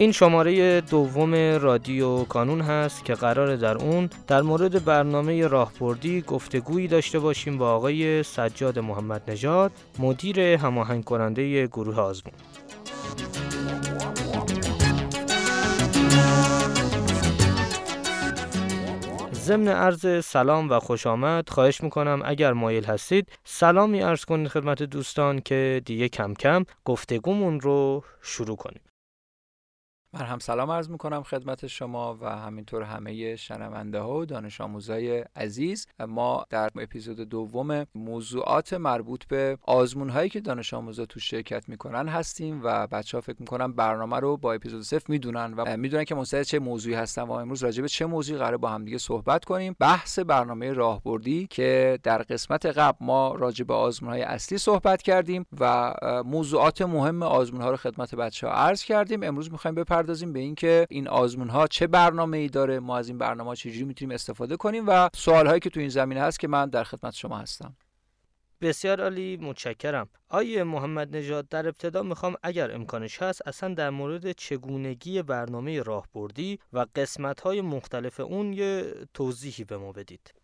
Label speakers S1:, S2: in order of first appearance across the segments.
S1: این شماره دوم رادیو کانون هست که قرار در اون در مورد برنامه راهبردی گفتگویی داشته باشیم با آقای سجاد محمد نژاد مدیر هماهنگ کننده گروه آزمون. ضمن عرض سلام و خوش آمد خواهش می‌کنم اگر مایل هستید سلامی عرض کنید خدمت دوستان که دیگه کم کم گفتگومون رو شروع کنیم.
S2: من هم سلام عرض می‌کنم خدمت شما و همینطور همه شنونده ها و دانش آموزای عزیز. ما در اپیزود دوم موضوعات مربوط به آزمون هایی که دانش آموزا تو شرکت می‌کنن هستیم و بچه ها فکر می‌کنم برنامه رو با اپیزود صفر می‌دونن و می‌دونن که مستعد چه موضوعی هستن و امروز راجع به چه موضوعی قرار با هم دیگه صحبت کنیم. بحث برنامه راهبردی که در قسمت قبل ما راجع به آزمون های اصلی صحبت کردیم و موضوعات مهم آزمون ها رو خدمت بچه ها عرض کردیم. امروز می‌خوایم بپردازیم به اینکه این آزمون ها چه برنامه ای داره ما از این برنامه چجوری می‌تونیم استفاده کنیم و سوال هایی که تو این زمینه هست که من در خدمت شما هستم.
S1: بسیار عالی متشکرم. آیه محمد نژاد در ابتدا می‌خوام اگر امکانش هست اصلا در مورد چگونگی برنامه راهبردی و قسمت های مختلف اون یه توضیحی به ما بدید.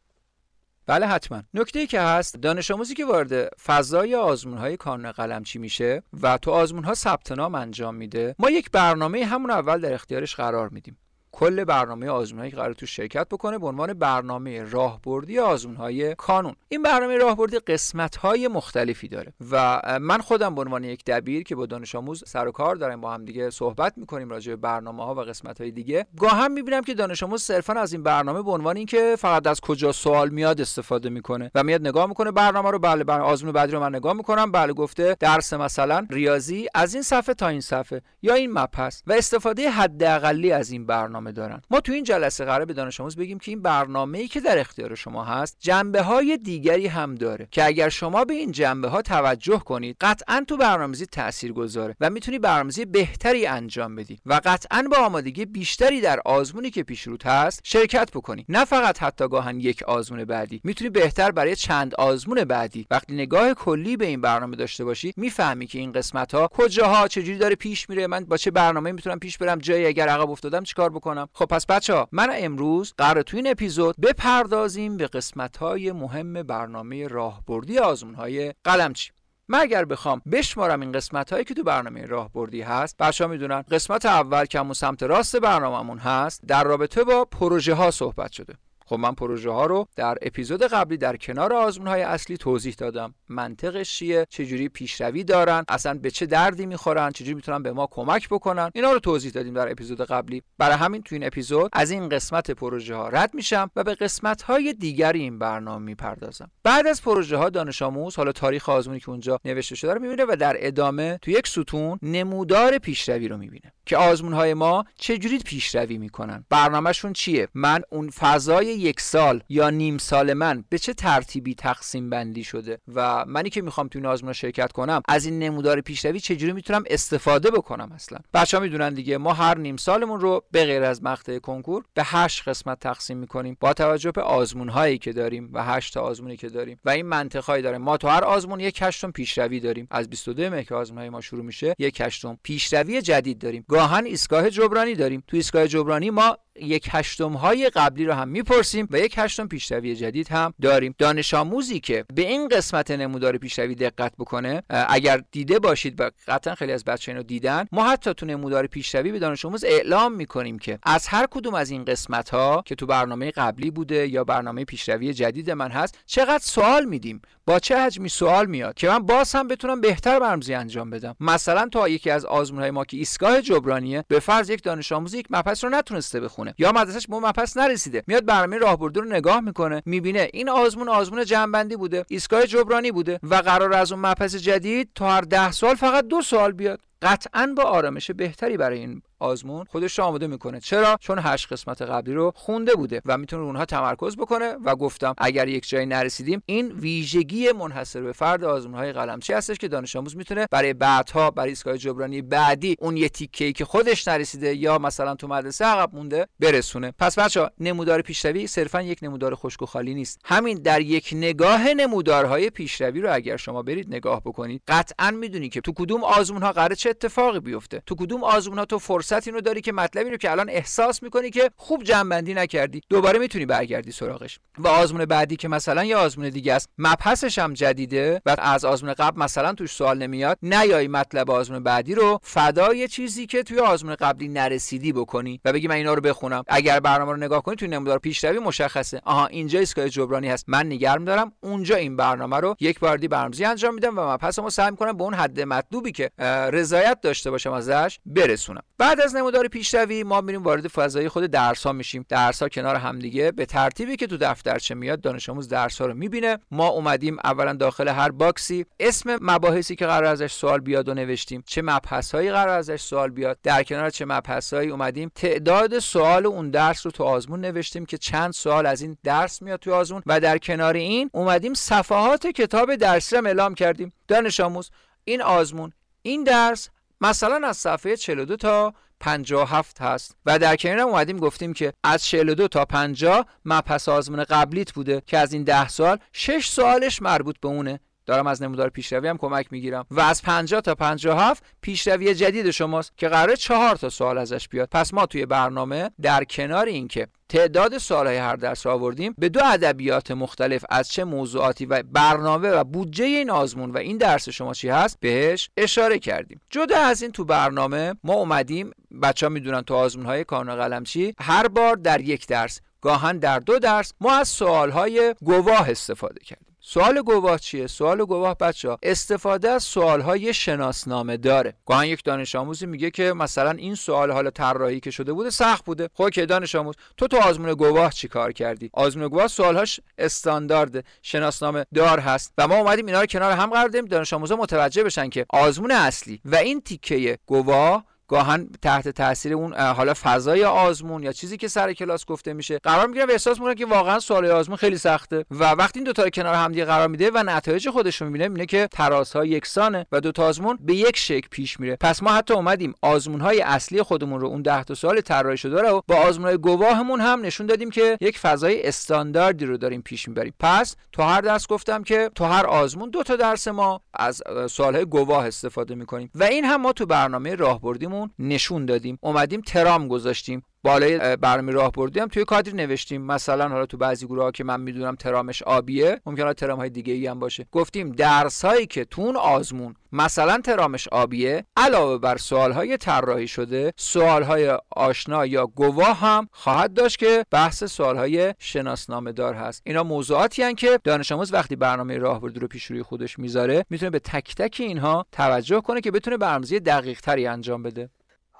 S2: بله حتما. نکته ای که هست دانش آموزی که وارد فضای آزمون های کانون قلمچی میشه و تو آزمون ها ثبت نام انجام میده ما یک برنامه همون اول در اختیارش قرار میدیم. کل برنامه آزمونهایی که قرار تو شرکت بکنه به عنوان برنامه راهبردی آزمونهای کانون. این برنامه راهبردی قسمت های مختلفی داره و من خودم به عنوان یک دبیر که با دانش آموز سر و کار داریم با هم دیگه صحبت می‌کنیم راجع به برنامه ها و قسمت های دیگه گاهم می‌بینم که دانش آموز صرفا از این برنامه به عنوان اینکه فقط از کجا سوال میاد استفاده می‌کنه و میاد نگاه می‌کنه برنامه رو بله برنامه آزمون بعدی رو من نگاه می‌کنم بله گفته درس مثلا ریاضی از این صفحه تا این صفحه یا این هست و استفاده حداقلی از این برنامه دارن. ما تو این جلسه قرار به دانش آموز بگیم که این برنامه ای که در اختیار شما هست جنبه های دیگری هم داره که اگر شما به این جنبه ها توجه کنید قطعا تو برنامه‌ریزی تاثیر گذاره و می‌تونی برنامه‌ریزی بهتری انجام بدی و قطعا با آمادگی بیشتری در آزمونی که پیش روت هست شرکت بکنی. نه فقط حتی گاهن یک آزمون بعدی. می‌تونی بهتر برای چند آزمون بعدی. وقتی نگاه کلی به این برنامه داشته باشی می‌فهمی که این قسمت ها کجاها چجوری داره پیش میره. من با چه برنامه می‌تونم پیش برم؟ جایی اگر عقب افتادم چیکار بکنم؟ خب پس بچه ها من امروز قرار تو این اپیزود بپردازیم به قسمت های مهم برنامه راهبردی آزمون های قلمچی. من اگر بخوام بشمارم این قسمت هایی که تو برنامه راهبردی هست بچه ها می‌دونن قسمت اول که همون سمت راست برنامهمون هست. در رابطه با پروژه ها صحبت شده. خب من پروژه ها رو در اپیزود قبلی در کنار آزمون های اصلی توضیح دادم. منطقش چیه؟ چجوری پیشروی دارن؟ اصلا به چه دردی می‌خورن؟ چجوری می‌تونن به ما کمک بکنن؟ اینا رو توضیح دادیم در اپیزود قبلی. برای همین تو این اپیزود از این قسمت پروژه ها رد میشم و به قسمت های دیگری این برنامه می‌پردازم. بعد از پروژه ها دانش آموز حالا تاریخ آزمونی که اونجا نوشته شده رو می‌بینه و در ادامه تو یک ستون نمودار پیشروی رو می‌بینه. که آزمون های ما چجوری پیشروی می‌کنن؟ برنامهشون چیه؟ من اون فضای یک سال یا نیم سال من به چه ترتیبی تقسیم بندی شده و منی که می‌خوام تو این آزمون شرکت کنم از این نمودار پیشروی چجوری می‌تونم استفاده بکنم اصلا؟ بچه ها می‌دونن دیگه ما هر نیم سالمون رو به غیر از مقطع کنکور به هشت قسمت تقسیم می‌کنیم با توجه به آزمون هایی که داریم و هشت تا آزمونی که داریم و این منطقه داره. ما تو هر آزمون یک هشتم پیشروی داریم. از 22 مه که آزمون های ما شروع میشه یک هشتم پیشروی جدید داریم. گاهن ایستگاه جبرانی داریم. تو ایستگاه جبرانی ما یک هشتم های قبلی رو هم می‌پرسیم و یک هشتم پیشروی جدید هم داریم. دانش آموزی که به این قسمت نمودار پیشروی دقت بکنه اگر دیده باشید و قطعا خیلی از بچه اینو دیدن ما حتی تو نمودار پیشروی به دانش آموز اعلام می‌کنیم که از هر کدوم از این قسمت ها که تو برنامه قبلی بوده یا برنامه پیشروی جدید من هست چقدر سوال میدیم؟ با چه حجمی سوال میاد که من باز هم بتونم بهتر برنامه‌ریزی انجام بدم؟ مثلا تا یکی از آزمون های ما که ایستگاه جبرانیه به فرض یک دانش آموز یک مبحث رو نتونسته بخونه. یا مدرسش به مبحث نرسیده. میاد برنامه راهبردی رو نگاه می‌کنه می‌بینه این آزمون آزمون جنبندی بوده ایستگاه جبرانی بوده و قرار از اون مبحث جدید تا هر ده سال فقط دو سال بیاد. قطعا با آرامش بهتری برای این آزمون خودش آماده می‌کنه. چرا؟ چون هشت قسمت قبلی رو خونده بوده و می‌تونه اونها تمرکز بکنه و گفتم اگر یک جایی نرسیدیم این ویژگی منحصر به فرد آزمون های قلمچی هستش که دانش آموز می‌تونه برای بعدها برای ایستگاه جبرانی بعدی اون یه تیکه که خودش نرسیده یا مثلا تو مدرسه عقب مونده برسونه. پس بچا نمودار پیشروی صرفا یک نمودار خشک و خالی نیست. همین در یک نگاه نمودارهای پیشروی رو اگر شما برید نگاه بکنید قطعا می‌دونی که تو کدوم آزمون ها قرار چه اتفاقی بیفته. تو کدوم آزمون ها تو فرصت اینو داری که مطلبی رو که الان احساس می‌کنی که خوب جنبندی نکردی دوباره می‌تونی برگردی سراغش. و آزمون بعدی که مثلا یه آزمون دیگه است مبحثش هم جدیده و از آزمون قبل مثلا توش سوال نمیاد نیای مطلب آزمون بعدی رو فدای چیزی که توی آزمون قبلی نرسیدی بکنی و بگی من اینا رو بخونم. اگر برنامه رو نگاه کنی توی نمودار پیشروی مشخصه. آها اینجا ایستگاه جبرانی هست. من نگرم دارم. اونجا این برنامه رو یک بار دی برنامه‌ریزی انجام میدم و مبحثمو سعی می‌کنم به اون حد مطلوبی که رضایت داشته باشم ازش برسونم. بعد از نمودار پیشروی ما میریم وارد فضای خود درس ها میشیم. درس ها کنار همدیگه به ترتیبی که تو دفترچه میاد دانش آموز درس ها رو می‌بینه. ما اومدیم اولا داخل هر باکسی. اسم مباحثی که قرار ازش سوال بیاد و نوشتیم. چه مبحث هایی قرار ازش سوال بیاد. در کنار چه مبحث هایی اومدیم. تعداد سوال اون درس رو تو آزمون نوشتیم که چند سوال از این درس میاد تو آزمون. و در کنار این اومدیم صفحات کتاب درسی رو اعلام کردیم. دانش آموز این آزمون این درس مثلا از صفحه 42 تا 57 هست. و در کنار اومدیم گفتیم که از 42 تا 50 مبحث آزمون قبلیت بوده که از این 10 سال 6 سالش مربوط به اونه. دارم از نمودار پیشروی هم کمک می‌گیرم. و از 50 تا 57 پیشروی جدید شماست که قراره 4 تا سوال ازش بیاد. پس ما توی برنامه در کنار اینکه تعداد سالهای هر درس آوردیم به دو ادبیات مختلف از چه موضوعاتی و برنامه و بودجه این آزمون و این درس شما چی هست بهش اشاره کردیم. جدا از این تو برنامه ما اومدیم بچه ها می‌دونن تو آزمون های کانون قلمچی هر بار در یک درس گاهن در دو درس ما از سوالهای گواه استفاده کردیم. سوال گواه چیه؟ سوال گواه بچه ها استفاده از سوال های شناسنامه داره. گاهن یک دانش آموزی میگه که مثلا این سوال حالا طراحی که شده بوده سخت بوده. خب که دانش آموز تو تو آزمون گواه چی کار کردی؟ آزمون گواه سوالهاش استاندارد شناسنامه دار هست و ما اومدیم اینا رو کنار هم قرار دادیم. دانش آموزا متوجه بشن که آزمون اصلی و این تیکه گواه گاهن تحت تاثیر اون حالا فضای آزمون یا چیزی که سر کلاس گفته میشه. قرار می‌گیرن و احساس می‌کنن که واقعا سوال آزمون خیلی سخته و وقتی این دو تا کنار هم دیگه قرار میده و نتایج خودش رو می‌بینه می‌بینه که تراس ها یکسانه و دو تا آزمون به یک شکل پیش میره. پس ما حتی اومدیم آزمون های اصلی خودمون رو اون 10 تا سال طراحی شده رو با آزمون های گواهمون هم نشون دادیم که یک فضای استانداردی رو داریم پیش می‌بریم. پس تو هر درس گفتم که تو هر آزمون دو تا درس ما از سوال های گواه استفاده می‌کنیم و این هم ما تو برنامه راهبردیمون نشون دادیم. اومدیم ترام گذاشتیم. بالای برنامه راهبردی هم توی کادر نوشتیم. مثلا حالا تو بعضی گروه ها که من می‌دونم ترامش آبیه ممکنه ترام های دیگه ای هم باشه. گفتیم درس هایی که تون آزمون مثلا ترامش آبیه علاوه بر سوال های طراحی شده سوال های آشنا یا گواه هم خواهد داشت که بحث سوال های شناسنامه دار هست. اینا موضوعاتی هستند که دانش آموز وقتی برنامه راهبردی رو پیش روی خودش می‌ذاره می‌تونه به تک تک اینها توجه کنه که بتونه برنامه‌ریزی دقیق تری انجام بده.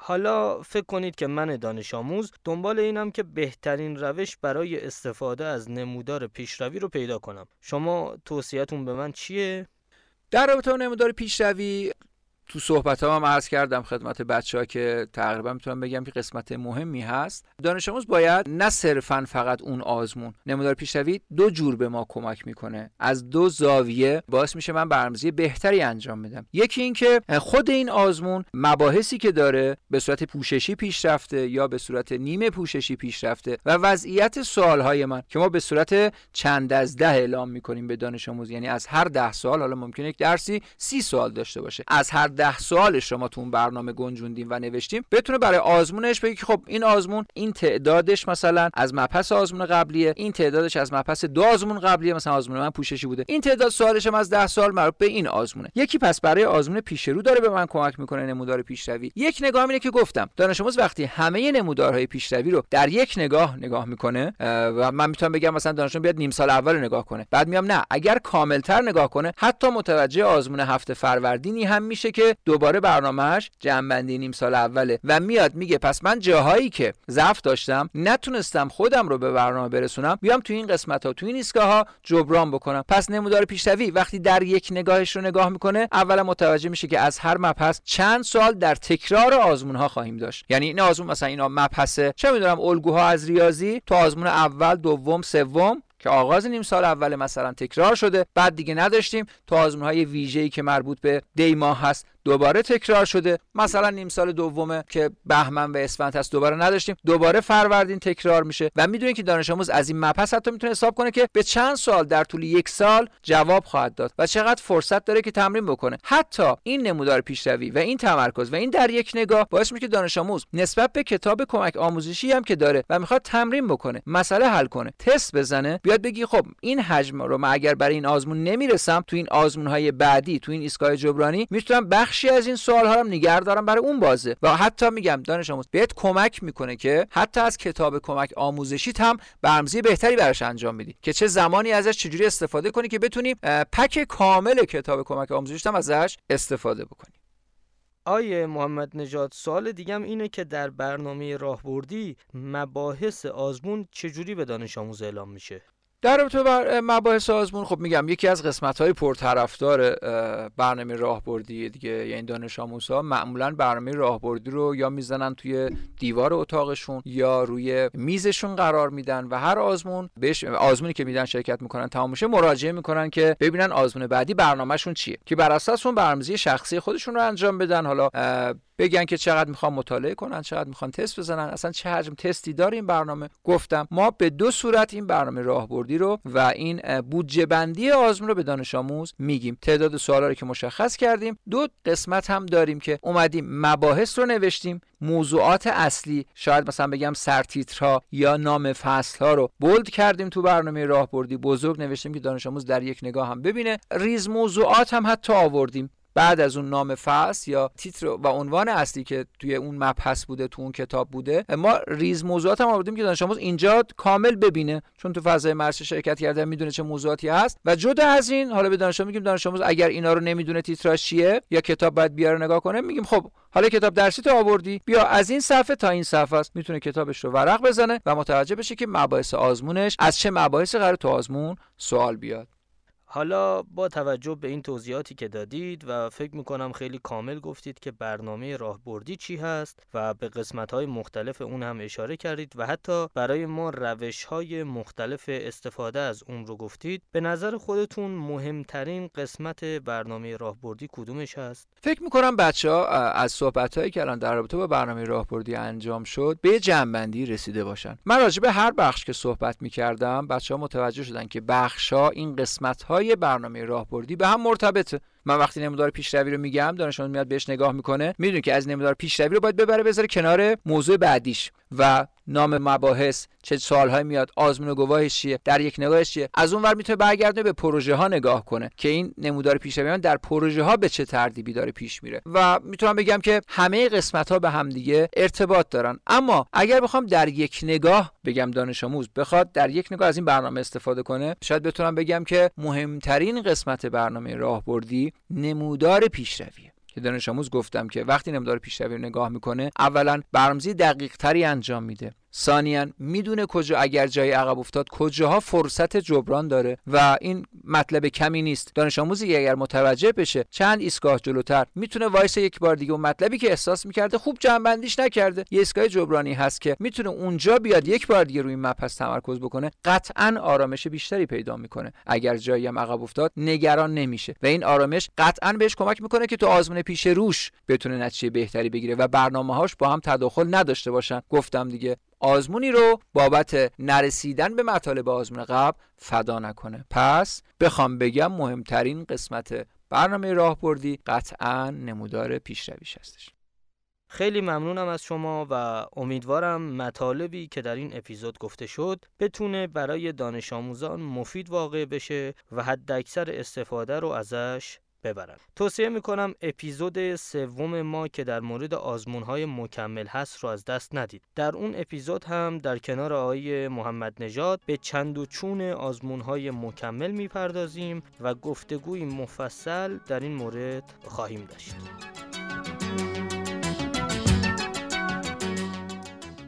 S1: حالا فکر کنید که من دانش آموز دنبال اینم که بهترین روش برای استفاده از نمودار پیشروی رو پیدا کنم شما توصیهتون به من چیه؟
S2: در رابطه با نمودار پیشروی تو صحبت هم عرض کردم خدمت بچه ها که تقریبا می‌تونم بگم که قسمت مهمی هست. دانش آموز باید نه صرفا فقط اون آزمون نمودار پیشروی دو جور به ما کمک می‌کنه. از دو زاویه باعث میشه من برنامه‌ریزی بهتری انجام بدم. یکی اینکه خود این آزمون مباحثی که داره به صورت پوششی پیشرفته یا به صورت نیمه پوششی پیشرفته و وضعیت سوالهای من که ما به صورت چند از ده اعلام می‌کنیم به دانش آموز یعنی از هر ده سال حالا ممکنه یک درسی سی سوال داشته باشه. از هر ده سوالش شما تو اون برنامه گنجوندیم و نوشتیم. بتونه برای آزمونش بگی که خب این آزمون این تعدادش مثلا از مبحث آزمون قبلیه این تعدادش از مبحث دو آزمون قبلیه مثلا آزمون من پوششی بوده. این تعداد سوالش هم از 10 سال مربوط به این آزمونه. یکی پس برای آزمون پیش رو داره به من کمک می‌کنه نمودار پیشروی. یک نگاه اینه که گفتم دانش آموز وقتی همه نمودارهای پیشروی رو در یک نگاه نگاه می‌کنه و من می‌تونم بگم مثلا دانش بیاد نیم سال اول نگاه کنه. بعد میام نه اگر کاملتر نگاه کنه حتی متوجه آزمون هفته فروردینی هم میشه که که دوباره برنامهش جنبندی نیم سال اوله و میاد میگه پس من جاهایی که ضعف داشتم نتونستم خودم رو به برنامه برسونم بیام تو این قسمت ها تو این ایستگاه ها جبران بکنم. پس نمودار پیشروی وقتی در یک نگاهش رو نگاه می‌کنه اولا متوجه میشه که از هر مبحث چند سال در تکرار آزمون ها خواهیم داشت. یعنی این آزمون مثلا اینا مبحث چه می‌دونم الگوها از ریاضی تو آزمون اول دوم سوم که آغاز نیم سال اول مثلا تکرار شده بعد دیگه نداشتیم. تو آزمون های ویژه‌ای که مربوط به دی ماه هست دوباره تکرار شده. مثلا نیم سال دومه که بهمن و اسفند هست دوباره نداشتیم. دوباره فروردین تکرار میشه. و می‌دونید که دانش آموز از این مبحث حتی می‌تونه حساب کنه که به چند سال در طول یک سال جواب خواهد داد و چقدر فرصت داره که تمرین بکنه. حتی این نمودار پیشروی و این تمرکز و این در یک نگاه باعث میشه که دانش آموز نسبت به کتاب کمک آموزشی هم که داره و می‌خواد تمرین بکنه مسئله حل کنه تست بزنه بیاد بگی خب این حجم رو من اگر برای این آزمون نمی‌رسم تو این آزمون های بعدی تو این ایستگاه جبرانی می‌تونم بخشی از این سوال ها رو نگه دارم برای اون بازه. و حتی میگم دانش آموز بهت کمک می‌کنه که حتی از کتاب کمک آموزشی هم برنامه‌ریزی بهتری براش انجام بدی. که چه زمانی ازش چجوری استفاده کنی که بتونی پک کامل کتاب کمک آموزشی هم ازش استفاده بکنی.
S1: آیه محمد نژاد سوال دیگم اینه که در برنامه راهبردی مباحث آزمون چجوری به دانش آموز اعلام میشه؟
S2: در رابطه بر مباحث آزمون خب میگم یکی از قسمت های پرطرفدار برنامه راهبردی دیگه یعنی دانش آموزها معمولا برنامه راهبردی رو یا می‌زنن توی دیوار اتاقشون یا روی میزشون قرار میدن و هر آزمون بهش آزمونی که میدن شرکت می‌کنن تمام مراجعه می‌کنن که ببینن آزمون بعدی برنامهشون چیه. که بر اساس اون برنامه‌ریزی شخصی خودشون رو انجام بدن حالا بگن که چقدر می‌خوان مطالعه کنن چقدر می‌خوان تست بزنن اصلا چه حجم تستی داره این برنامه. گفتم ما به دو صورت این برنامه راهبردی رو و این بودجه بندی آزمون رو به دانش آموز میگیم. تعداد سوالا رو که مشخص کردیم. دو قسمت هم داریم که اومدیم مباحث رو نوشتیم. موضوعات اصلی شاید مثلا بگم سرتیترها یا نام فصل ها رو بولد کردیم تو برنامه راهبردی. بزرگ نوشتیم که دانش آموز در یک نگاه هم ببینه. ریز موضوعات هم حتی آوردیم. بعد از اون نام فصل یا تیتر و عنوان اصلی که توی اون مبحث بوده تو اون کتاب بوده ما ریز موضوعات هم آوردیم که دانش آموز اینجا کامل ببینه. چون تو فضای مرسه شرکت کرده می‌دونه چه موضوعاتی هست. و جدا از این حالا به دانش میگیم دانش آموز اگر اینا رو نمی‌دونه تیتراش چیه یا کتاب باید بیاره نگاه کنه میگیم خب حالا کتاب درسی تو آوردی بیا از این صفحه تا این صفحه است. می‌تونه کتابش رو ورق بزنه و متوجه بشه که مباحث آزمونش از چه مباحث قرار تو آزمون سوال بیاد.
S1: حالا با توجه به این توضیحاتی که دادید و فکر می‌کنم خیلی کامل گفتید که برنامه راهبردی چی هست و به قسمت های مختلف اون هم اشاره کردید و حتی برای ما روش های مختلف استفاده از اون رو گفتید به نظر خودتون مهمترین قسمت برنامه راهبردی کدومش هست؟
S2: فکر می‌کنم بچه ها از صحبت هایی که الان در رابطه با برنامه راهبردی انجام شد به جنبندی رسیده باشن من راجع به هر بخش که صحبت می‌کردم بچه ها متوجه شدن که بخش ها این قسمت های برنامه راهبردی به هم مرتبطه. من وقتی نمودار پیشروی رو میگم دانش میاد بهش نگاه می‌کنه می‌دونه که از نمودار پیشروی رو باید ببره بذاره کنار موضوع بعدیش. و نام مباحث چه سالهایی میاد آزمون و گواهش چیه در یک نگاهش چیه. از اون ور می‌تونه برگرده به پروژه ها نگاه کنه که این نمودار پیشروی در پروژه ها به چه ترتیبی داره پیش میره. و می‌تونم بگم که همه قسمت ها به هم دیگه ارتباط دارن. اما اگر بخوام در یک نگاه بگم دانش آموز بخواد در یک نگاه از این برنامه استفاده کنه شاید بتونم بگم که مهمترین قسمت برنامه راهبردی نمودار پیشرویه. که دانش آموز گفتم که وقتی نمودار پیشروی نگاه می‌کنه اولا برنامه‌ریزی دقیق تری انجام میده. ثانیا می‌دونه کجا اگر جای عقب افتاد کجاها فرصت جبران داره و این مطلب کمی نیست. دانش آموزی اگر متوجه بشه چند ایستگاه جلوتر می‌تونه وایسه یک بار دیگه اون مطلبی که احساس می‌کرده خوب جمع‌بندیش نکرده. یه ایستگاه جبرانی هست که می‌تونه اونجا بیاد یک بار دیگه روی این مبحث تمرکز بکنه قطعا آرامش بیشتری پیدا می‌کنه. اگر جایی هم عقب افتاد نگران نمیشه و این آرامش قطعا بهش کمک می‌کنه که تو آزمون پیش روش بتونه نتیجه بهتری بگیره و برنامه‌هاش با هم تداخل نداشته باشن. گفتم دیگه آزمونی رو بابت نرسیدن به مطالب آزمون قبل فدا نکنه. پس بخوام بگم مهمترین قسمت برنامه راهبردی قطعا نمودار پیشرویش هستش.
S1: خیلی ممنونم از شما و امیدوارم مطالبی که در این اپیزود گفته شد بتونه برای دانش آموزان مفید واقع بشه و حد اکثر استفاده رو ازش ببرن توصیه می‌کنم اپیزود سوم ما که در مورد آزمون های مکمل هست رو از دست ندید. در اون اپیزود هم در کنار آقای محمد نژاد به چند و چون آزمون های مکمل می‌پردازیم و گفتگوی مفصل در این مورد خواهیم داشت.